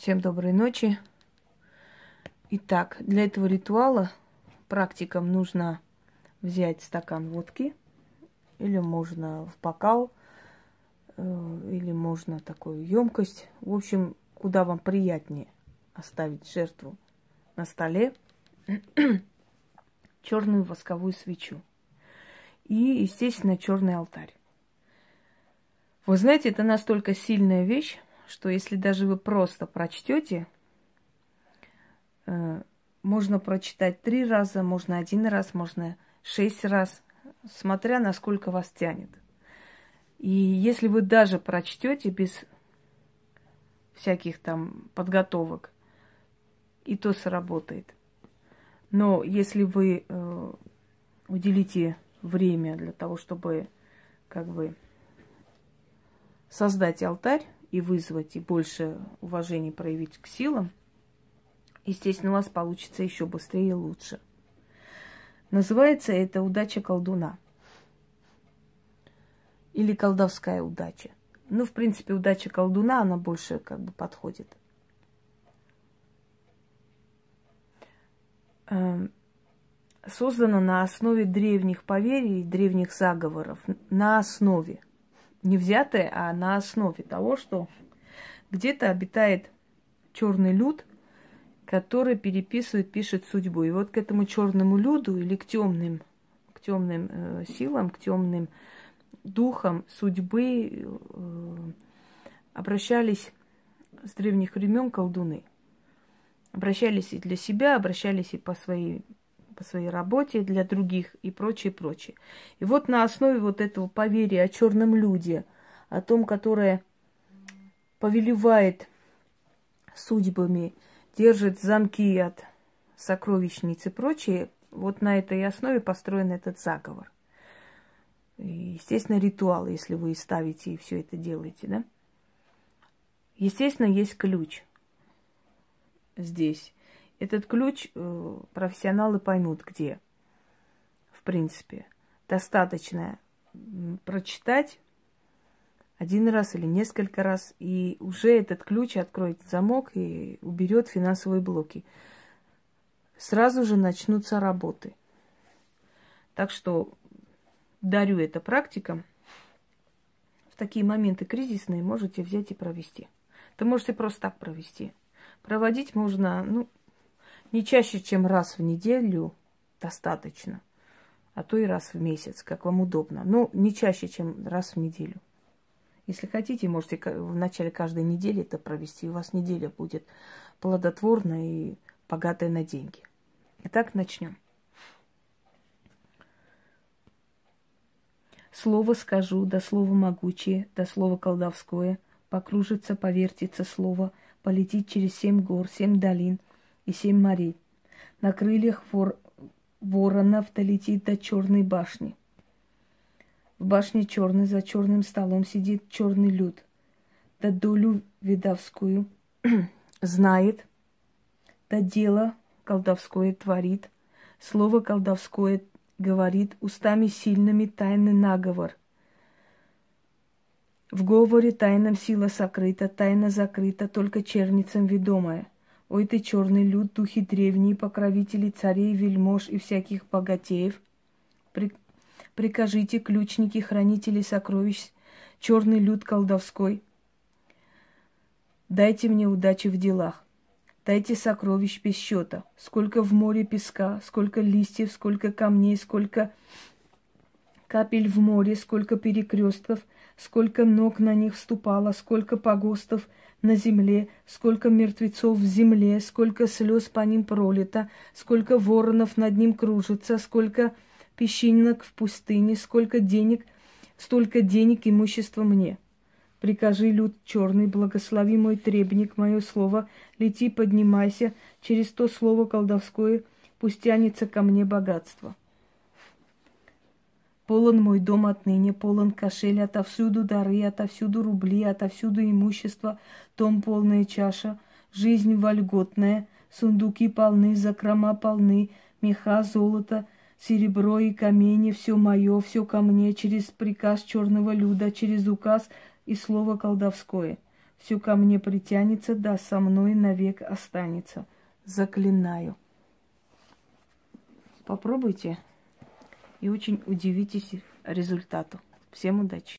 Всем доброй ночи. Итак, для этого ритуала практикам нужно взять стакан водки, или можно в бокал, э, или можно такую емкость. В общем, куда вам приятнее оставить жертву на столе черную восковую свечу и, естественно, черный алтарь. Вы знаете, это настолько сильная вещь, что если даже вы просто прочтете, э, можно прочитать три раза, можно один раз, можно шесть раз, смотря насколько вас тянет. И если вы даже прочтете без всяких там подготовок, и то сработает. Но если вы э, уделите время для того, чтобы как бы создать алтарь и вызвать, и больше уважения проявить к силам, естественно, у вас получится еще быстрее и лучше. Называется это удача колдуна. Или колдовская удача. Ну, в принципе, удача колдуна, она больше как бы подходит. Эм, создана на основе древних поверий, древних заговоров, на основе – не взятое, а на основе того, что где-то обитает черный люд, который переписывает, пишет судьбу. И вот к этому черному люду или к темным, к темным э, силам, к темным духам судьбы э, обращались с древних времен колдуны. Обращались и для себя, обращались и по своей по своей работе, для других и прочее, прочее. И вот на основе вот этого поверья о черном люде, о том, которое повелевает судьбами, держит замки от сокровищниц и прочее, вот на этой основе построен этот заговор. И, естественно, ритуал, если вы ставите и все это делаете, да? Естественно, есть ключ здесь. Этот ключ э, профессионалы поймут где. В принципе, достаточно прочитать один раз или несколько раз, и уже этот ключ откроет замок и уберет финансовые блоки. Сразу же начнутся работы. Так что дарю это практикам. В такие моменты кризисные можете взять и провести. Ты можете просто так провести. Проводить можно, ну, не чаще, чем раз в неделю достаточно, а то и раз в месяц, как вам удобно. Но не чаще, чем раз в неделю. Если хотите, можете в начале каждой недели это провести. У вас неделя будет плодотворная и богатая на деньги. Итак, начнем. Слово скажу, да слово могучее, да слово колдовское, покружится, повертится слово, полетит через семь гор, семь долин – и семь морей. На крыльях вор... воронов долетит до черной башни. В башне черной за черным столом сидит черный люд. Да долю видовскую знает, да дело колдовское творит, слово колдовское говорит, устами сильными тайный наговор. В говоре тайном сила сокрыта, тайна закрыта, только черницам ведомая — Ой ты, черный люд, духи древние, покровители царей, вельмож и всяких богатеев, при... прикажите, ключники, хранители сокровищ, черный люд колдовской, дайте мне удачи в делах. Дайте сокровищ без счета. Сколько в море песка, сколько листьев, сколько камней, сколько капель в море, сколько перекрестков, сколько ног на них вступало, сколько погостов – на земле, сколько мертвецов в земле, сколько слез по ним пролито, сколько воронов над ним кружится, сколько песчинок в пустыне, сколько денег, столько денег имущества мне. Прикажи, люд черный, благослови мой требник, мое слово, лети, поднимайся, через то слово колдовское пусть тянется ко мне богатство. Полон мой дом отныне, полон кошель, отовсюду дары, отовсюду рубли, отовсюду имущество, том полная чаша, жизнь вольготная, сундуки полны, закрома полны, меха, золото, серебро и камни, все мое, все ко мне, через приказ черного люда, через указ и слово колдовское. все ко мне притянется, да со мной навек останется. Заклинаю. Попробуйте и очень удивитесь результату. Всем удачи!